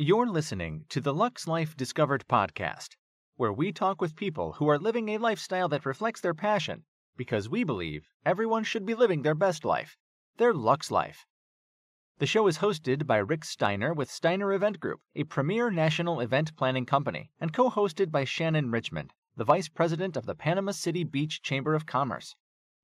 You're listening to the Luxe Life Discovered podcast, where we talk with people who are living a lifestyle that reflects their passion because we believe everyone should be living their best life, their Luxe Life. The show is hosted by Rick Steiner with Steiner Event Group, a premier national event planning company, and co hosted by Shannon Richmond, the Vice President of the Panama City Beach Chamber of Commerce.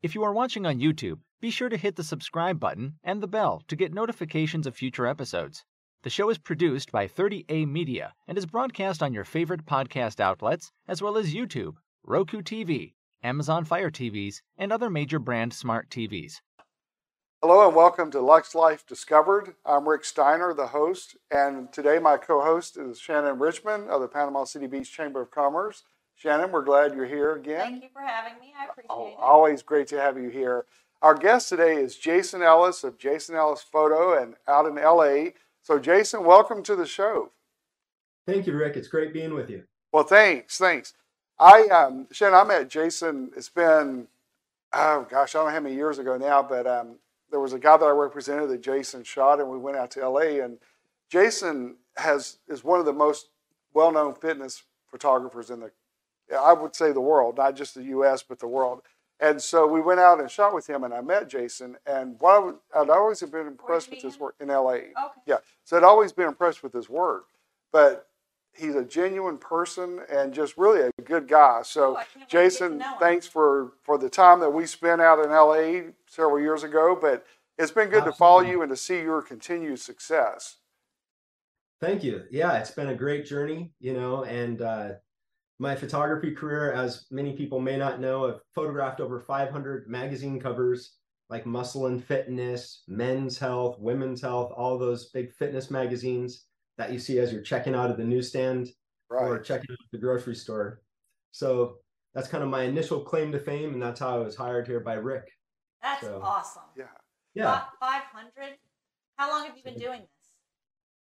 If you are watching on YouTube, be sure to hit the subscribe button and the bell to get notifications of future episodes. The show is produced by 30A Media and is broadcast on your favorite podcast outlets, as well as YouTube, Roku TV, Amazon Fire TVs, and other major brand smart TVs. Hello and welcome to Luxe Life Discovered. I'm Rick Steiner, the host, and today my co host is Shannon Richmond of the Panama City Beach Chamber of Commerce. Shannon, we're glad you're here again. Thank you for having me. I oh, appreciate Oh, it. always great to have you here. Our guest today is Jason Ellis of Jason Ellis Photo and out in LA. So, Jason, welcome to the show. Thank you, Rick. It's great being with you. Well, thanks, thanks. I, um, Shannon, I met Jason. It's been, oh gosh, I don't know how many years ago now, but um, there was a guy that I represented that Jason shot, and we went out to LA. And Jason has is one of the most well-known fitness photographers in the, I would say, the world, not just the U.S. but the world. And so we went out and shot with him, and I met Jason. And what I would, I'd always have been impressed with his work in L.A. Okay. Yeah, so I'd always been impressed with his work, but he's a genuine person and just really a good guy. So, Oh, I can't wait to get to Jason, thanks for for the time that we spent out in LA several years ago. But it's been good to follow you and to see your continued success. Thank you. Yeah, it's been a great journey, you know, and uh, my photography career, as many people may not know, I've photographed over 500 magazine covers like Muscle and Fitness, Men's Health, Women's Health, all those big fitness magazines that you see as you're checking out of the newsstand or checking out the grocery store. So that's kind of my initial claim to fame, and that's how I was hired here by Rick. That's So- awesome. Yeah. Yeah, Five hundred. How long have you been doing this?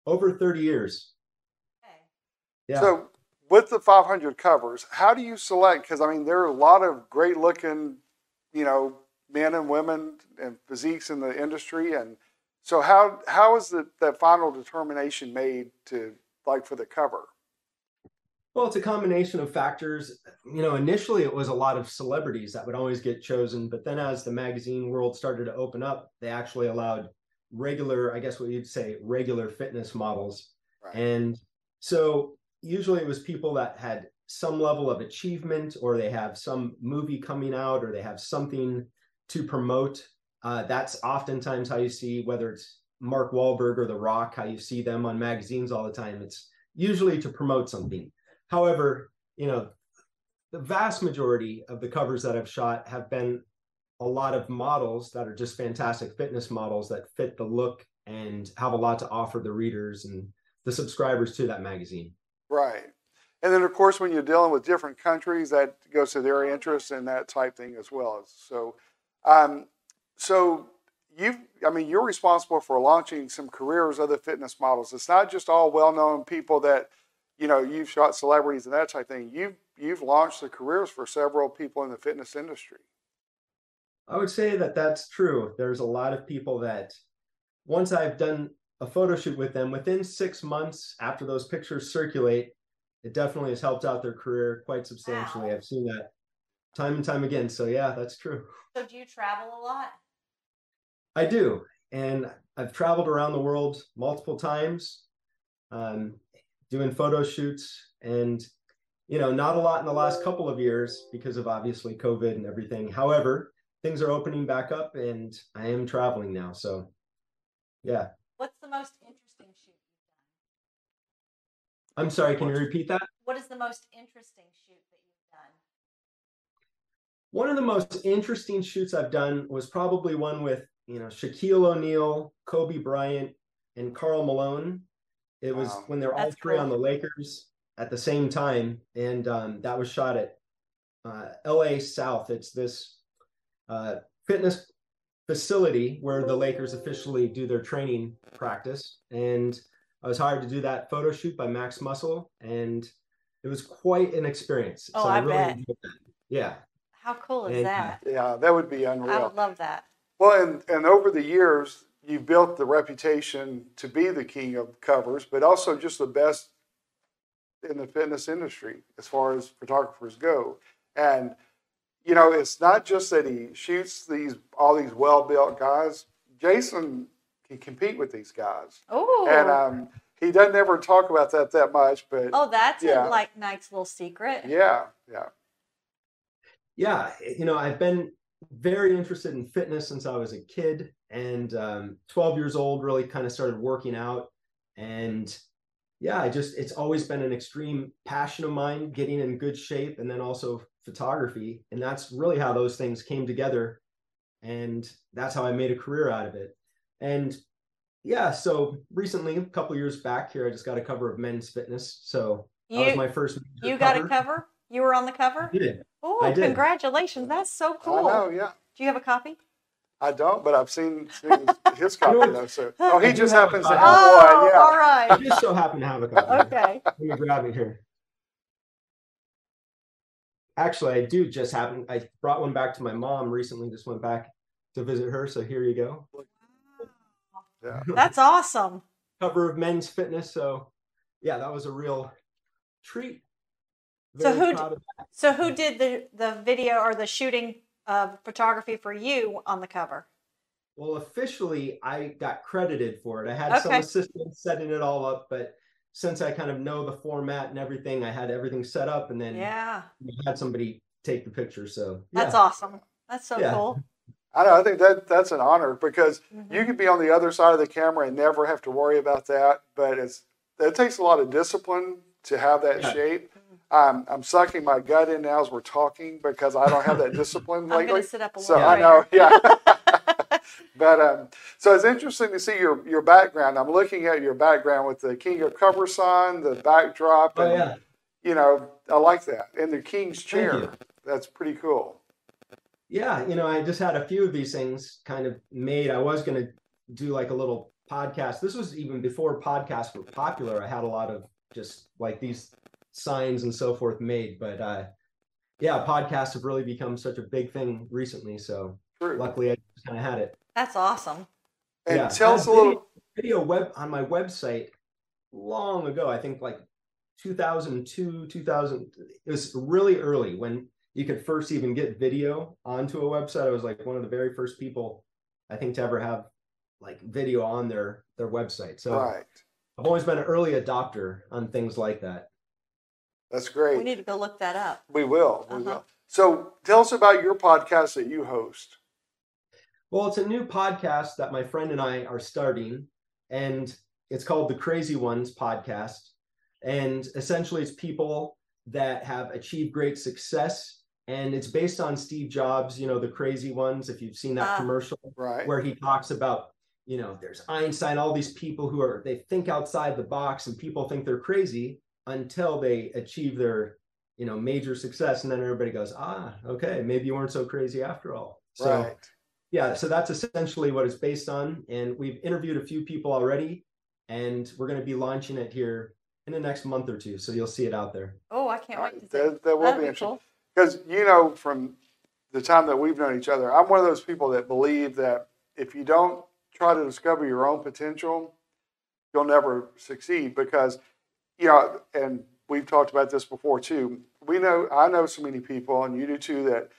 over 30 years. Okay. Yeah. So with the 500 covers, how do you select? Because I mean, there are a lot of great looking, you know, men and women and physiques in the industry, and so how how is the, that final determination made to like for the cover? Well, it's a combination of factors. You know, initially it was a lot of celebrities that would always get chosen, but then as the magazine world started to open up, they actually allowed regular, I guess what you'd say, regular fitness models. Right. And so usually it was people that had some level of achievement or they have some movie coming out or they have something to promote. Uh, that's oftentimes how you see whether it's Mark Wahlberg or The Rock, how you see them on magazines all the time. It's usually to promote something. However, you know, the vast majority of the covers that I've shot have been a lot of models that are just fantastic fitness models that fit the look and have a lot to offer the readers and the subscribers to that magazine. Right. And then, of course, when you're dealing with different countries, that goes to their interests and that type thing as well. So, um, so you, I mean, you're responsible for launching some careers of the fitness models. It's not just all well-known people that, you know, you've shot celebrities and that type thing. You've you've launched the careers for several people in the fitness industry. I would say that that's true. There's a lot of people that once I've done a photo shoot with them, within six months after those pictures circulate, it definitely has helped out their career quite substantially. Wow. I've seen that time and time again. So, yeah, that's true. So do you travel a lot? I do. And I've traveled around the world multiple times, um, doing photo shoots, and you know, not a lot in the last couple of years because of obviously COVID and everything. However, things are opening back up, and I am traveling now. So, yeah. What's the most interesting shoot you've I'm sorry. Can you repeat that? What is the most interesting shoot that you've done? One of the most interesting shoots I've done was probably one with you know Shaquille O'Neal, Kobe Bryant, and Karl Malone. It was Wow. when they're all three cool. on the Lakers at the same time, and um, that was shot at uh, HealthSouth. It's this uh, fitness facility where the Lakers officially do their training practice, and I was hired to do that photo shoot by Max Muscle, and it was quite an experience. Oh, I bet. enjoyed that. Yeah. How cool is And- that? Yeah, that would be unreal. I would love that. Well, and, and over the years, you've built the reputation to be the king of covers, but also just the best in the fitness industry as far as photographers go. And you know, it's not just that he shoots these all these well-built guys. Jason can compete with these guys, Oh. and um, he doesn't ever talk about that that much. But oh, that's yeah. a like Knight's little secret. yeah, yeah, yeah you know i've been very interested in fitness since i was a kid and um, 12 years old really kind of started working out and yeah i just it's always been an extreme passion of mine getting in good shape and then also photography and that's really how those things came together and that's how i made a career out of it and yeah so recently a couple years back here i just got a cover of men's fitness so that was my first major you got a cover? You were on the cover? I did. Oh, congratulations. That's so cool. I know. Yeah, Do you have a copy? I don't, but I've seen, seen his copy though. So, oh, he I just happens to copy. have Oh, one. Yeah. all i just so happen to have a copy Okay. Let me grab it here. Actually, I do just happen. I brought one back to my mom recently. Just went back to visit her. So here you go. Yeah. That's awesome. Cover of Men's Fitness. So yeah, that was a real treat. So who proud of that. So who did the the video or the shooting of photography for you on the cover? Well, officially, I got credited for it. I had some Okay. assistants setting it all up, but since I kind of know the format and everything, I had everything set up, and then Yeah. Had somebody take the picture. So That's awesome. That's so Yeah. cool. I know. I think that that's an honor because Mhm. you could be on the other side of the camera and never have to worry about that. But it's it takes a lot of discipline to have that Yeah. shape. Um, I'm sucking my gut in now as we're talking because I don't have that discipline I'm lately. going to sit up a So little I know, straighter. yeah. but um, so it's interesting to see your your background. I'm looking at your background with the King of Cover sign, the backdrop, Oh and yeah. you know I like that, and the King's chair. That's pretty cool. yeah you know i just had a few of these things kind of made i was going to do like a little podcast this was even before podcasts were popular i had a lot of just like these signs and so forth made but uh yeah podcasts have really become such a big thing recently so True. luckily i just kind of had it That's awesome. And Yeah. tell us a had little. video web on my website long ago i think like 2002 2000 it was really early when you could first even get video onto a website i was like one of the very first people i think to ever have like video on their their website so Right. i've always been an early adopter on things like that That's great. We need to go look that up. We will. We Uh-huh. will. So tell us about your podcast that you host. Well, it's a new podcast that my friend and I are starting, and it's called the Crazy Ones Podcast. And essentially, it's people that have achieved great success. And it's based on Steve Jobs, you know, the crazy ones. If you've seen that Ah. commercial Right. where he talks about, you know, there's Einstein, all these people who are, they think outside the box and people think they're crazy until they achieve their, you know, major success. And then everybody goes, ah, okay, maybe you weren't so crazy after all. So, right. Yeah, so that's essentially what it's based on. And we've interviewed a few people already, and we're going to be launching it here in the next month or two. So you'll see it out there. Oh, I can't wait to see. That, that will That'd be be interesting. cool. Because you know, from the time that we've known each other, I'm one of those people that believe that if you don't try to discover your own potential, you'll never succeed. Because you know, and we've talked about this before too. We know I know so many people, and you do too, that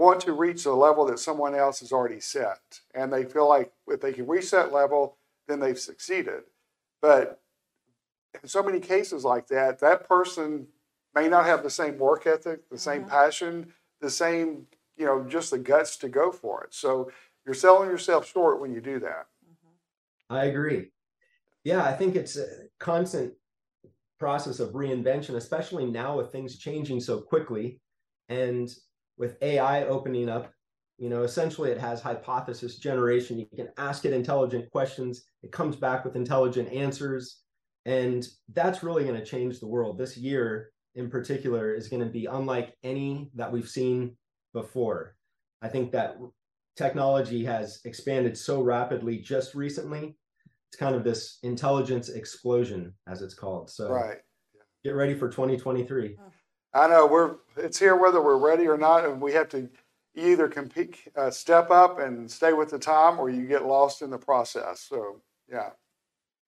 want to reach the level that someone else has already set, and they feel like if they can reach that level, then they've succeeded. But in so many cases like that, that person may not have the same work ethic, the same Mhm. passion, the same, you know, just the guts to go for it. So you're selling yourself short when you do that. I agree. Yeah, I think it's a constant process of reinvention, especially now with things changing so quickly and with AI opening up. You know, essentially, it has hypothesis generation. You can ask it intelligent questions, it comes back with intelligent answers. And that's really going to change the world. This year, in particular, is going to be unlike any that we've seen before. I think that technology has expanded so rapidly just recently it's kind of this intelligence explosion as it's called so Right. get ready for 2023 mm-hmm. I know we're it's here whether we're ready or not, and we have to either compete, uh, step up and stay with the time, or you get lost in the process. So yeah.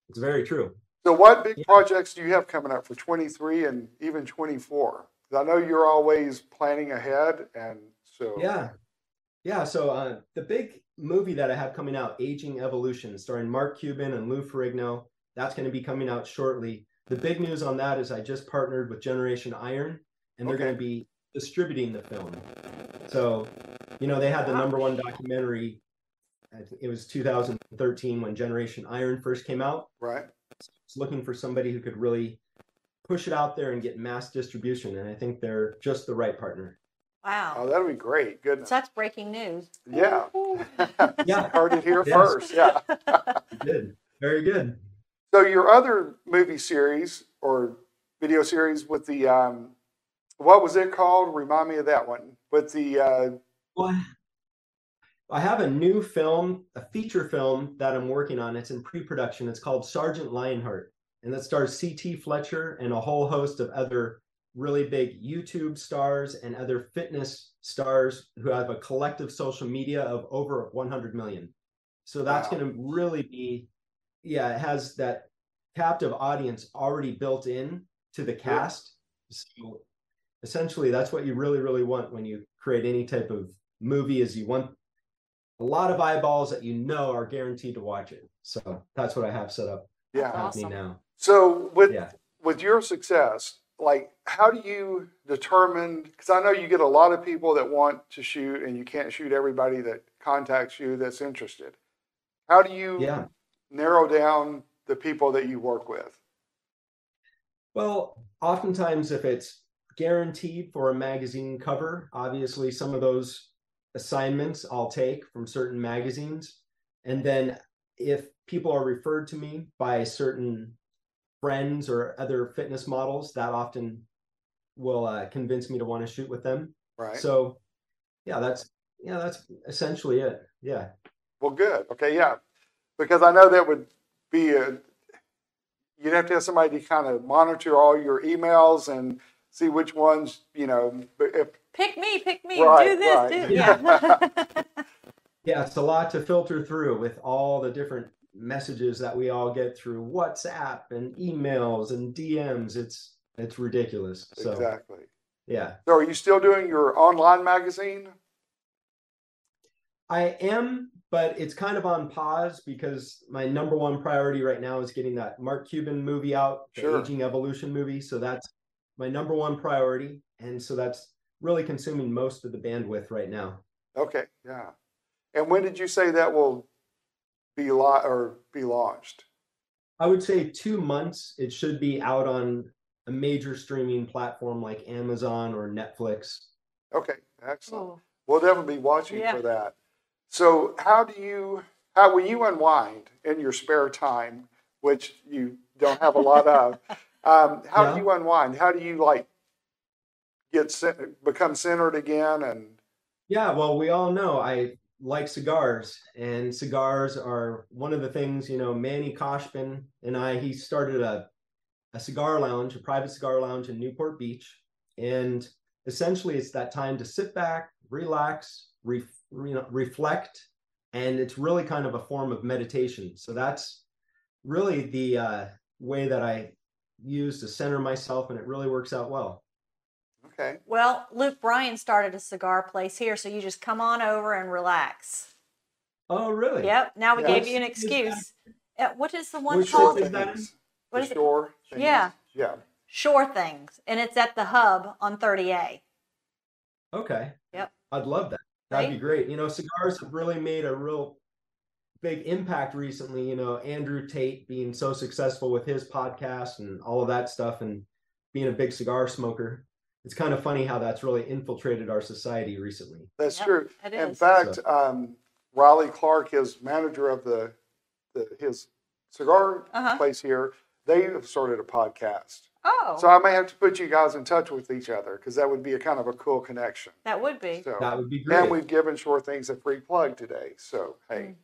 It's very true. So what big Yeah. projects do you have coming up for 23 and even 24? 'Cause I know you're always planning ahead, and so Yeah. Yeah. So uh, the big movie that I have coming out, Aging Evolution, starring Mark Cuban and Lou Ferrigno, that's going to be coming out shortly. The big news on that is I just partnered with Generation Iron, and they're Okay. going to be distributing the film. So, you know, they had the number one documentary. It was 2013 when Generation Iron first came out. right. It's looking for somebody who could really push it out there and get mass distribution, and I think they're just the right partner. Wow. Oh, that'll be great. Goodness. So that's breaking news. Yeah. Yeah. Heard it here Yes. first. Yeah. Good. Very good. So your other movie series or video series with the um, what was it called? Remind me of that one. With the uh, Well, I have a new film, a feature film that I'm working on. It's in pre-production. It's called Sergeant Lionheart, and that stars C.T. Fletcher and a whole host of other really big YouTube stars and other fitness stars who have a collective social media of over 100 million. So that's Wow. going to really be, yeah, it has that captive audience already built in to the cast. So essentially, that's what you really, really want when you create any type of movie is you want a lot of eyeballs that you know are guaranteed to watch it. So that's what I have set up yeah. That's with me Awesome. now. So with Yeah. with your success, like how do you determine? Because I know you get a lot of people that want to shoot, and you can't shoot everybody that contacts you that's interested. How do you Yeah. narrow down the people that you work with? Well, oftentimes if it's guaranteed for a magazine cover, obviously some of those assignments I'll take from certain magazines. And then if people are referred to me by certain friends or other fitness models, that often will uh, convince me to want to shoot with them. Right. So, yeah, that's yeah, that's essentially it. Yeah. Well, good. Okay, yeah, because I know that would be a. You'd have to have somebody to kind of monitor all your emails and see which ones you know. If Pick me, pick me, Right, do this, right. do yeah. Yeah, it's a lot to filter through with all the different messages that we all get through WhatsApp and emails and DMs. It's it's ridiculous. So exactly. yeah. So, are you still doing your online magazine? I am, but it's kind of on pause because my number one priority right now is getting that Mark Cuban movie out, the Sure. Aging Evolution movie. So that's my number one priority. And so that's really consuming most of the bandwidth right now. Okay, yeah. And when did you say that will be li- or be launched? I would say two months. It should be out on a major streaming platform like Amazon or Netflix. Okay, excellent. Ooh. We'll definitely be watching Yeah. for that. So, how do you, how when you unwind in your spare time, which you don't have a lot of, um, how Yeah. do you unwind? How do you like get become centered again? And Yeah, well, we all know I like cigars, and cigars are one of the things, you know, Manny Koshman and I, he started a, a cigar lounge, a private cigar lounge in Newport Beach. And essentially, it's that time to sit back, relax, re, you know, reflect, and it's really kind of a form of meditation. So that's really the uh, way that I use to center myself, and it really works out well. okay, Well, Luke Bryan started a cigar place here, so you just come on over and relax. Oh, really? Yep. Now we Yeah. gave you an What's- that- excuse. Uh, what is the one Which called? is that? things. What The is it? shore things. Yeah. Yeah. Sure Things, and it's at the Hub on 30A. Okay. Yep. I'd love that. That'd Right? be great. You know, cigars have really made a real big impact recently. You know, Andrew Tate being so successful with his podcast and all of that stuff and being a big cigar smoker. It's kind of funny how that's really infiltrated our society recently. That's Yep, true. It In is. fact, um, Riley Clark, his manager of the, the his cigar Uh-huh. place here, they have started a podcast. oh, So I may have to put you guys in touch with each other because that would be a kind of a cool connection. that would be. So That would be great. and we've given Shore Things a free plug today. So hey,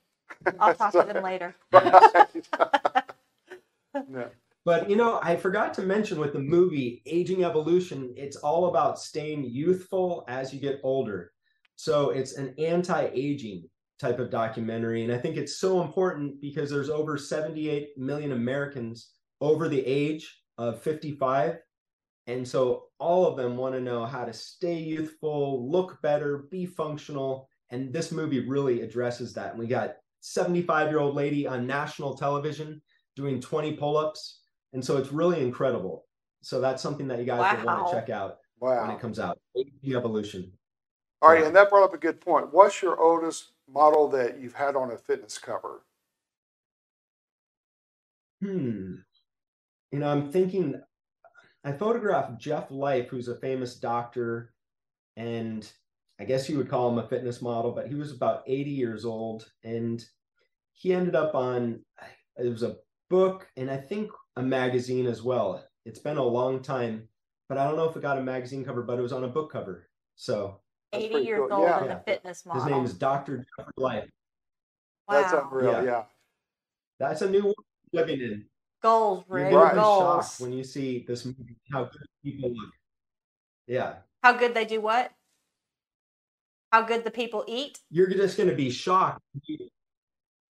I'll talk to them later. no. But you know, I forgot to mention with the movie Aging Evolution, it's all about staying youthful as you get older. So it's an anti-aging type of documentary. And I think it's so important because there's over 78 million Americans over the age of 55. And so all of them want to know how to stay youthful, look better, be functional. And this movie really addresses that. And we got 75 year old lady on national television doing 20 pull ups. And so it's really incredible. So that's something that you guys wow. will want to check out wow. when it comes out. The evolution. All right, yeah. and that brought up a good point. What's your oldest model that you've had on a fitness cover? Hmm. You know, I'm thinking I photographed Jeff Life, who's a famous doctor, and I guess you would call him a fitness model, but he was about 80 years old. And he ended up on it was a book and I think a magazine as well. It's been a long time, but I don't know if it got a magazine cover, but it was on a book cover. So 80 years cool. old yeah. and a fitness model. His name is Dr. Jeffrey Life. Wow. That's unreal. Yeah. yeah. That's a new world living in. Goals, Ray. You're right. Goals. when you see this movie, how good people look. Yeah. How good they do what? How good the people eat? You're just going to be shocked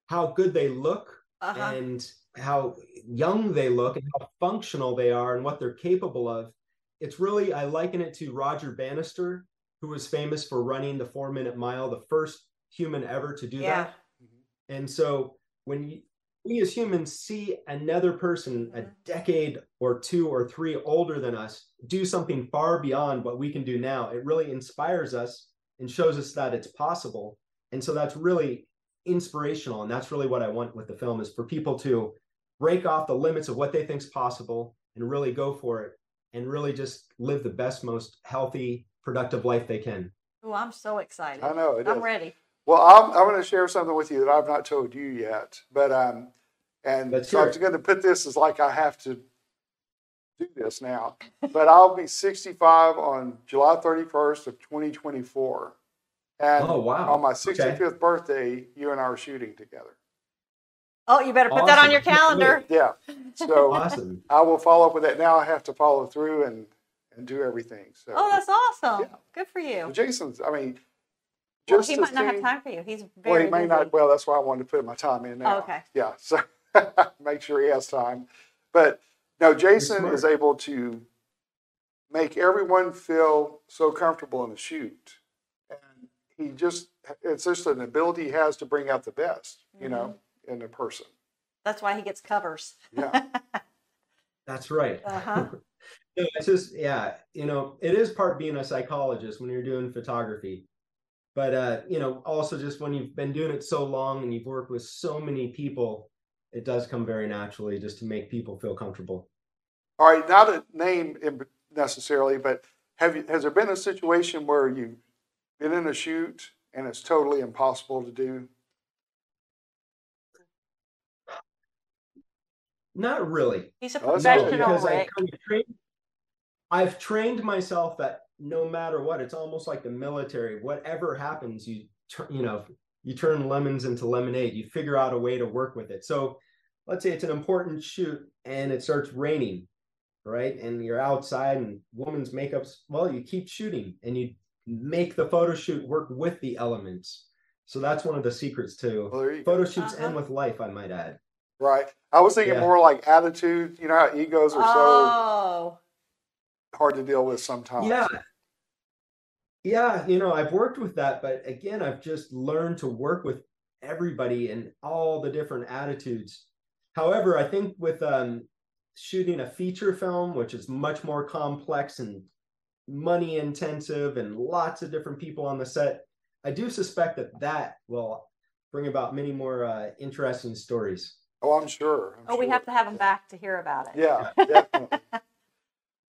how good they look uh-huh. and how young they look and how functional they are and what they're capable of. It's really, I liken it to Roger Bannister who was famous for running the four minute mile, the first human ever to do yeah. that. Mm-hmm. And so when you, we as humans see another person a mm-hmm. decade or two or three older than us do something far beyond what we can do now, it really inspires us and shows us that it's possible. And so that's really inspirational. And that's really what I want with the film is for people to break off the limits of what they think is possible and really go for it and really just live the best, most healthy, productive life they can. Oh, I'm so excited. I know. I'm is. ready. Well, I'm, I'm going to share something with you that I've not told you yet. But, um, and Let's so I'm going to put this as like I have to do this now. but I'll be 65 on July 31st of 2024. And oh, wow. on my 65th okay. birthday, you and I are shooting together. Oh, you better put awesome. that on your calendar. Yeah. So awesome. I will follow up with that. Now I have to follow through and and do everything. So oh, that's awesome. Yeah. Good for you. Well, Jason's. I mean, well, he might not have time for you. He's very. Well, he may busy. not. Well, that's why I wanted to put my time in now. Oh, okay. Yeah. So make sure he has time. But no, Jason is able to make everyone feel so comfortable in the shoot, and he just it's just an ability he has to bring out the best, you mm-hmm. know, in a person. That's why he gets covers. Yeah. That's right. Uh-huh. it's just yeah you know it is part being a psychologist when you're doing photography but uh you know also just when you've been doing it so long and you've worked with so many people it does come very naturally just to make people feel comfortable all right not a name necessarily but have you has there been a situation where you've been in a shoot and it's totally impossible to do not really he's a professional because I kind of trained, I've trained myself that no matter what, it's almost like the military. Whatever happens, you you know you turn lemons into lemonade. You figure out a way to work with it. So let's say it's an important shoot and it starts raining, right? And you're outside and woman's makeup's well, you keep shooting and you make the photo shoot work with the elements. So that's one of the secrets too. Well, photo shoots uh-huh. end with life, I might add. Right. I was thinking yeah. more like attitude. You know how egos are oh. so hard to deal with sometimes. Yeah. Yeah, you know, I've worked with that, but again, I've just learned to work with everybody and all the different attitudes. However, I think with um, shooting a feature film, which is much more complex and money intensive and lots of different people on the set, I do suspect that that will bring about many more uh, interesting stories. Oh, I'm sure. I'm oh, sure. we have to have them back to hear about it. Yeah, definitely.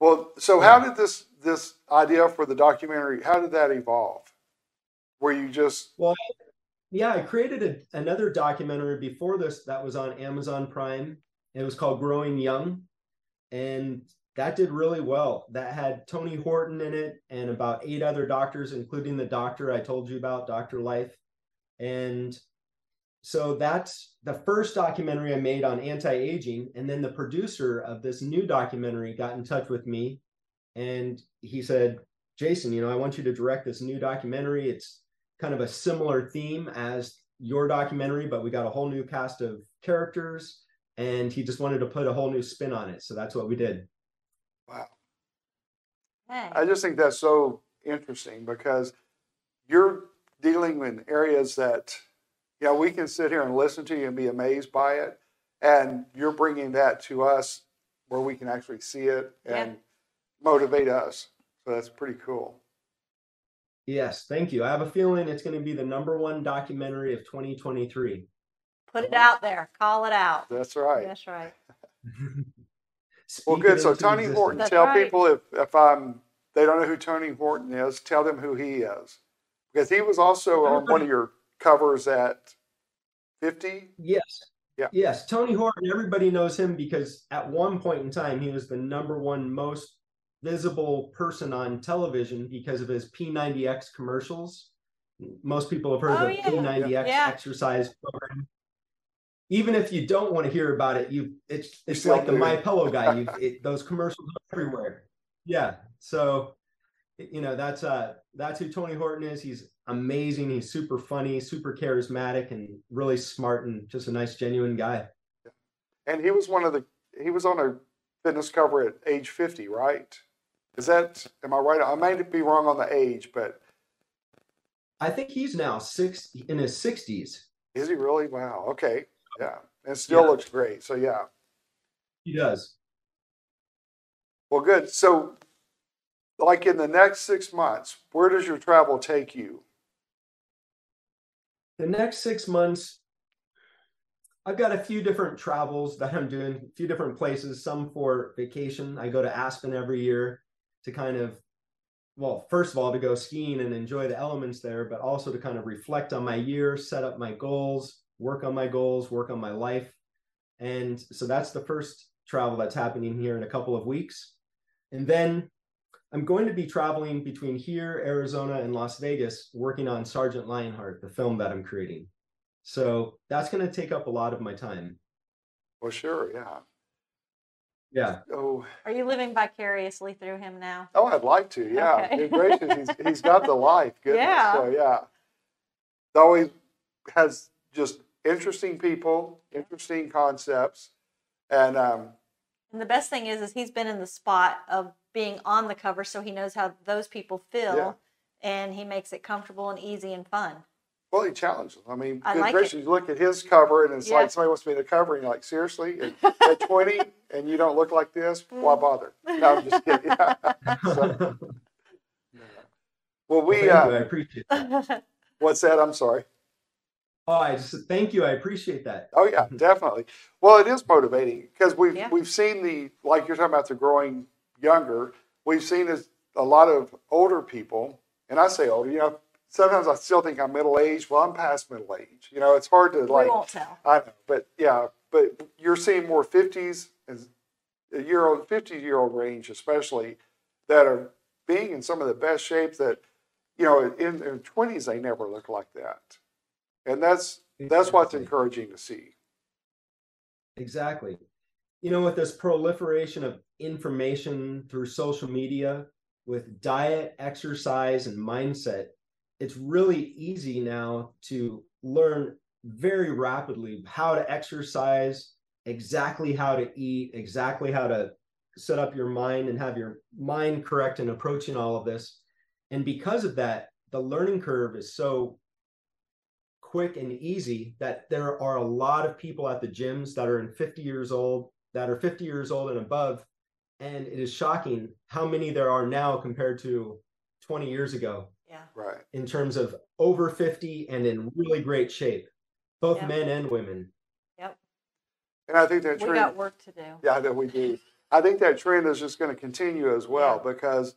Well, so how did this this idea for the documentary? How did that evolve? Were you just well? Yeah, I created a, another documentary before this that was on Amazon Prime. It was called Growing Young, and that did really well. That had Tony Horton in it and about eight other doctors, including the doctor I told you about, Doctor Life, and so that's the first documentary I made on anti-aging. And then the producer of this new documentary got in touch with me and he said, Jason, you know, I want you to direct this new documentary. It's kind of a similar theme as your documentary, but we got a whole new cast of characters, and he just wanted to put a whole new spin on it. So that's what we did. Wow. Hey. I just think that's so interesting because you're dealing in areas that, you know, we can sit here and listen to you and be amazed by it. And you're bringing that to us where we can actually see it and Yeah. motivate us. So that's pretty cool. Yes, thank you. I have a feeling it's going to be the number one documentary of 2023. Put it out there. Call it out. That's right. That's right. Well, good. So Tony. Horton, That's tell right. people if if I'm they don't know who Tony Horton is, tell them who he is because he was also on one of your covers at fifty. Yes. Yeah. Yes. Tony Horton, everybody knows him because at one point in time, he was the number one most visible person on television because of his P90X commercials. Most people have heard Oh, of the yeah. P90X Yeah. exercise program. Even if you don't want to hear about it, you it's it's still like the. My Pillow guy. You it, those commercials are everywhere. Yeah. So you know that's uh that's who Tony Horton is. He's amazing. He's super funny, super charismatic, and really smart, and just a nice, genuine guy. And he was one of the he was on a fitness cover at age fifty, right? Is that am I right? I might be wrong on the age, but I think he's now six in his sixties. is he really? Wow. Okay. Yeah. And still Yeah. looks great. So yeah. He does. Well, good. So, like in the next six months, where does your travel take you? The next six months, I've got a few different travels that I'm doing, a few different places, some for vacation. I go to Aspen every year to kind of, well, first of all, to go skiing and enjoy the elements there, but also to kind of reflect on my year, set up my goals, work on my goals, work on my life. And so that's the first travel that's happening here in a couple of weeks. And then I'm going to be traveling between here, Arizona, and Las Vegas, working on Sergeant Lionheart, the film that I'm creating. So that's going to take up a lot of my time. Well, sure. Yeah. Yeah. Oh, Are you living vicariously through him now? oh, I'd like to. Yeah. Okay. Good gracious, he's, he's got the life. Goodness. Yeah. So yeah. It always has just interesting people, interesting concepts, and um, And the best thing is, is he's been in the spot of being on the cover, so he knows how those people feel, Yeah. and he makes it comfortable and easy and fun. well, he challenges. I mean, I good like it. gracious, you look at his cover, and it's Yeah. like somebody wants me to be in the cover, and you're like, seriously, at, at 20, and you don't look like this? Why Mm. bother? No, I'm just kidding. So- well, Well, we. thank you. I Uh, appreciate that. what's that? I'm sorry. Oh, I just thank you. I appreciate that. Oh yeah, definitely. Well, it is motivating because we've Yeah. we've seen the like you're talking about the growing younger. We've seen as a lot of older people, and I say older. You know, sometimes I still think I'm middle aged. Well, I'm past middle age. You know, it's hard to we like. won't tell. I know, but yeah, but you're seeing more 50s and a year old, 50 year old range, especially that are being in some of the best shape that you know in their 20s they never look like that, and that's that's what's encouraging to see. Exactly. You know, with this proliferation of information through social media, with diet, exercise, and mindset, it's really easy now to learn very rapidly how to exercise, exactly how to eat, exactly how to set up your mind and have your mind correct in approaching all of this. And because of that, the learning curve is so quick and easy that there are a lot of people at the gyms that are in 50 years old that are 50 years old and above and it is shocking how many there are now compared to 20 years ago Yeah. Right. in terms of over 50 and in really great shape both Yeah. men and women Yep. And I think that We trend, got work to do. yeah, that we do. I think that trend is just going to continue as well Yeah. because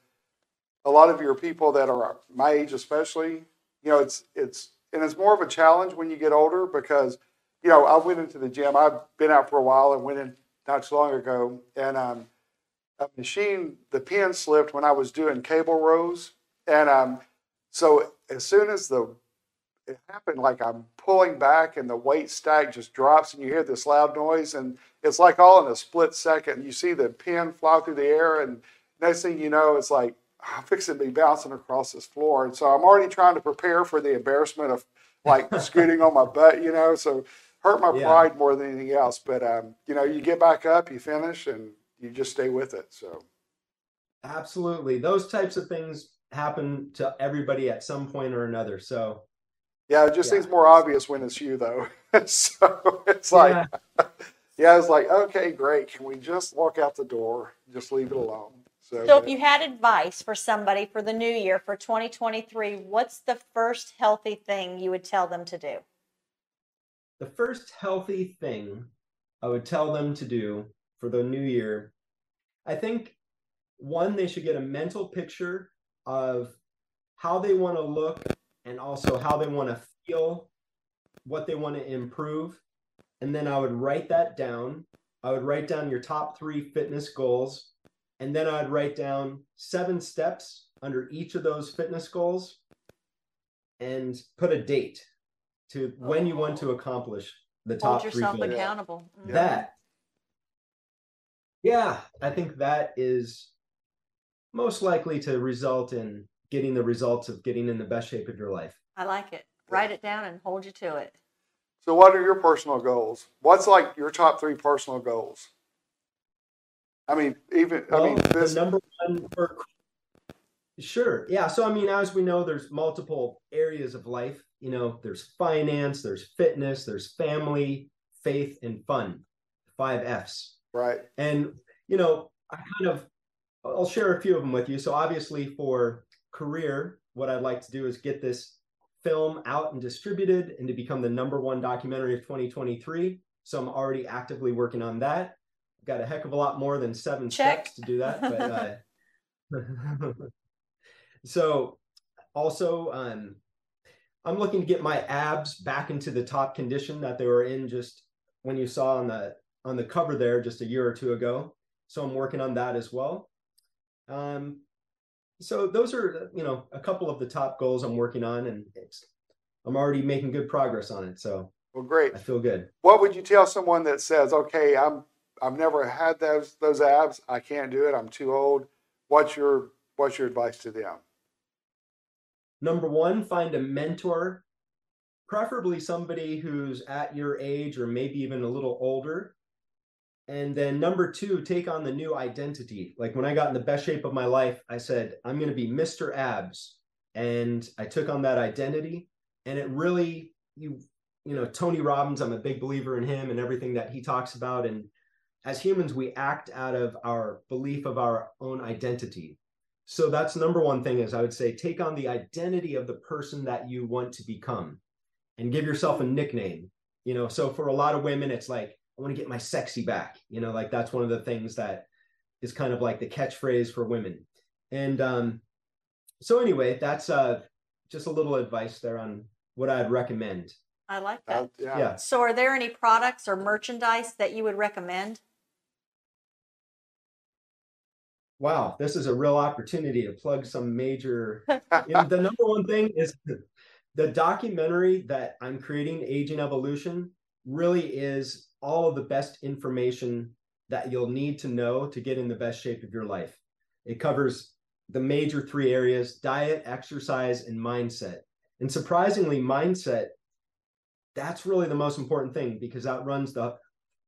a lot of your people that are my age, especially, you know, it's it's and it's more of a challenge when you get older because, you know, I went into the gym. I've been out for a while and went in not too long ago, and um, a machine, the pin slipped when I was doing cable rows, and um, so as soon as the it happened like I'm pulling back and the weight stack just drops and you hear this loud noise and it's like all in a split second. You see the pin fly through the air and next thing you know, it's like, I'm fixing to be bouncing across this floor. And so I'm already trying to prepare for the embarrassment of like scooting on my butt, you know. So hurt my Yeah. pride more than anything else. But um, you know, you get back up, you finish, and you just stay with it. So Absolutely. Those types of things happen to everybody at some point or another. So yeah, it just Yeah. seems more obvious when it's you though. so it's like yeah, yeah, it's like, okay, great. Can we just walk out the door? Just leave it alone. So, So, if you had advice for somebody for the new year for 2023, what's the first healthy thing you would tell them to do? the first healthy thing I would tell them to do for the new year, I think one, they should get a mental picture of how they want to look and also how they want to feel, what they want to improve. And then I would write that down. I would write down your top three fitness goals. And then I'd write down seven steps under each of those fitness goals and put a date to when you want to accomplish the top Hold three yourself goals. accountable. Mhm. That, yeah, I think that is most likely to result in getting the results of getting in the best shape of your life. I like it. Write it down and hold you to it. so what are your personal goals? What's like your top three personal goals? I mean, even I Well, mean, the number one for sure, yeah. So I mean, as we know, there's multiple areas of life. You know, there's finance, there's fitness, there's family, faith, and fun. Five F's. right? And you know, I kind of I'll share a few of them with you. So obviously for career, what I'd like to do is get this film out and distributed and to become the number one documentary of 2023. So I'm already actively working on that. Got a heck of a lot more than seven Check. steps to do that, but uh, so also um I'm looking to get my abs back into the top condition that they were in just when you saw on the on the cover there just a year or two ago. So I'm working on that as well. Um, so those are you know a couple of the top goals I'm working on, and it's I'm already making good progress on it. So Well, great. I feel good. What would you tell someone that says, "Okay, I'm I've never had those those abs. I can't do it. I'm too old." What's your what's your advice to them? Number one, find a mentor, preferably somebody who's at your age or maybe even a little older. And then number two, take on the new identity. Like when I got in the best shape of my life, I said, I'm going to be Mr. Abs. And I took on that identity. And it really, you, you know, Tony Robbins, I'm a big believer in him and everything that he talks about. And as humans, we act out of our belief of our own identity. So that's number one thing is I would say take on the identity of the person that you want to become and give yourself a nickname. You know, so for a lot of women, it's like, I want to get my sexy back. You know, like that's one of the things that is kind of like the catchphrase for women. And um, so anyway, that's uh just a little advice there on what I'd recommend. I like that. Uh, yeah. Yeah. So, are there any products or merchandise that you would recommend? Wow, this is a real opportunity to plug some major. you know, the number one thing is the documentary that I'm creating, Aging Evolution, really is all of the best information that you'll need to know to get in the best shape of your life. It covers the major three areas diet, exercise, and mindset. And surprisingly, mindset, that's really the most important thing because that runs the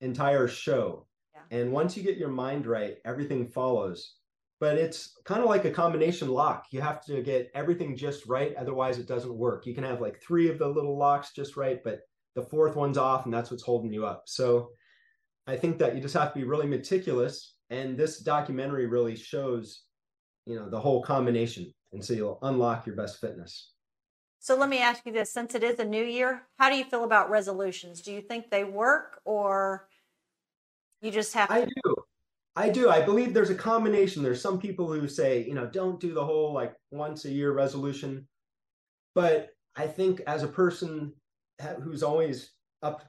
entire show. And once you get your mind right, everything follows. But it's kind of like a combination lock. You have to get everything just right, otherwise, it doesn't work. You can have like three of the little locks just right, but the fourth one's off, and that's what's holding you up. So I think that you just have to be really meticulous. And this documentary really shows, you know, the whole combination. And so you'll unlock your best fitness. So, let me ask you this since it is a new year, how do you feel about resolutions? Do you think they work or you just have to? I do. I do. I believe there's a combination. There's some people who say, you know, don't do the whole like once a year resolution. But I think as a person who's always up,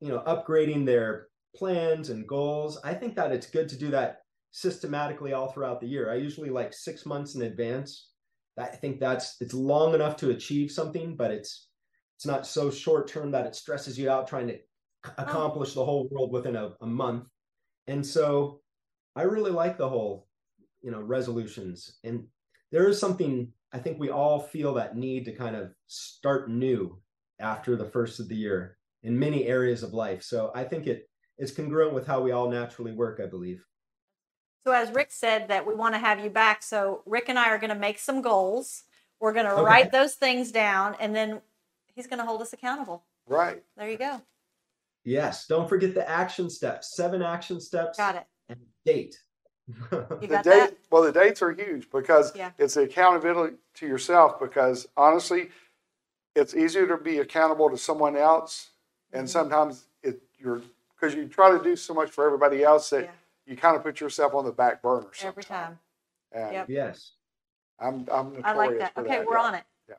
you know, upgrading their plans and goals, I think that it's good to do that systematically all throughout the year. I usually like six months in advance. I think that's it's long enough to achieve something, but it's it's not so short term that it stresses you out trying to accomplish the whole world within a, a month. And so I really like the whole, you know, resolutions. And there is something I think we all feel that need to kind of start new after the first of the year in many areas of life. So I think it is congruent with how we all naturally work, I believe. So as Rick said that we want to have you back, so Rick and I are going to make some goals. We're going to Okay. write those things down and then he's going to hold us accountable. Right. There you go. Yes, don't forget the action steps, seven action steps Got it. and date. You the got date, that? well, the dates are huge because Yeah. it's the accountability to yourself. Because honestly, it's easier to be accountable to someone else, and Mhm. sometimes it you're because you try to do so much for everybody else that Yeah. you kind of put yourself on the back burner sometimes. Every time. And Yep. yes. I'm I'm notorious I like that. Okay, that, we're yeah. on it. Yeah.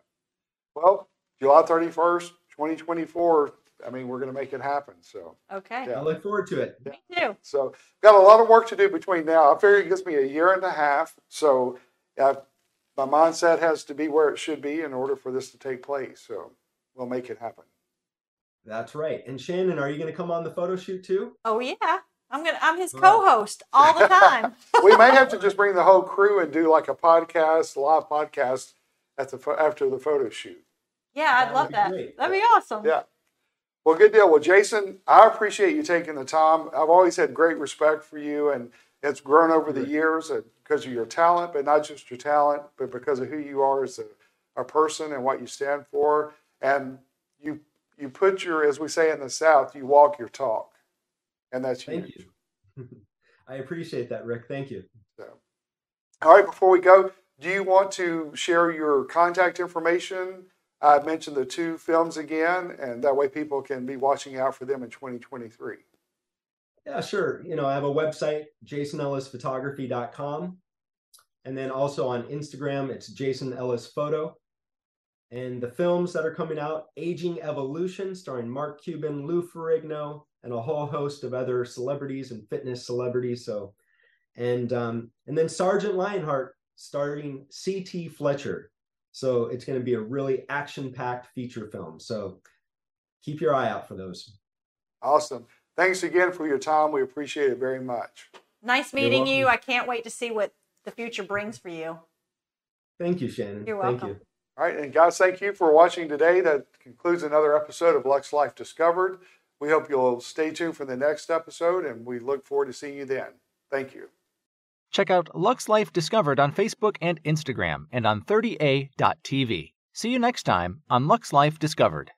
Well, July 31st, 2024. I mean, we're going to make it happen. So, Okay. Yeah. I look forward to it. Me too. so got a lot of work to do between now. I figure it gives me a year and a half. So, uh, my mindset has to be where it should be in order for this to take place. So, we'll make it happen. That's right. And Shannon, are you going to come on the photo shoot too? Oh yeah. I'm gonna I'm his All right. co-host all the time. we may have to just bring the whole crew and do like a podcast, live podcast at the after the photo shoot. Yeah, I'd That love would be that. great. That'd be awesome. Yeah. Well, good deal. Well, Jason, I appreciate you taking the time. I've always had great respect for you, and it's grown over the years uh, because of your talent, but not just your talent, but because of who you are as a, a person and what you stand for. And you you put your, as we say in the South, you walk your talk, and that's Thank huge. you. I appreciate that, Rick. Thank you. So, all right, before we go, do you want to share your contact information? I mentioned the two films again, and that way people can be watching out for them in 2023. Yeah, sure. You know, I have a website, jasonellisphotography.com. And then also on Instagram, it's Jason Ellis Photo. And the films that are coming out Aging Evolution, starring Mark Cuban, Lou Ferrigno, and a whole host of other celebrities and fitness celebrities. So, and um, and then Sergeant Lionheart, starring C.T. Fletcher. So it's going to be a really action-packed feature film. So keep your eye out for those. Awesome. Thanks again for your time. We appreciate it very much. Nice meeting you. I can't wait to see what the future brings for you. Thank you, Shannon. You're Thank welcome. you. All right, and guys, thank you for watching today. That concludes another episode of Luxe Life Discovered. We hope you'll stay tuned for the next episode, and we look forward to seeing you then. Thank you. Check out Luxe Life Discovered on Facebook and Instagram and on 30a.tv. See you next time on Luxe Life Discovered.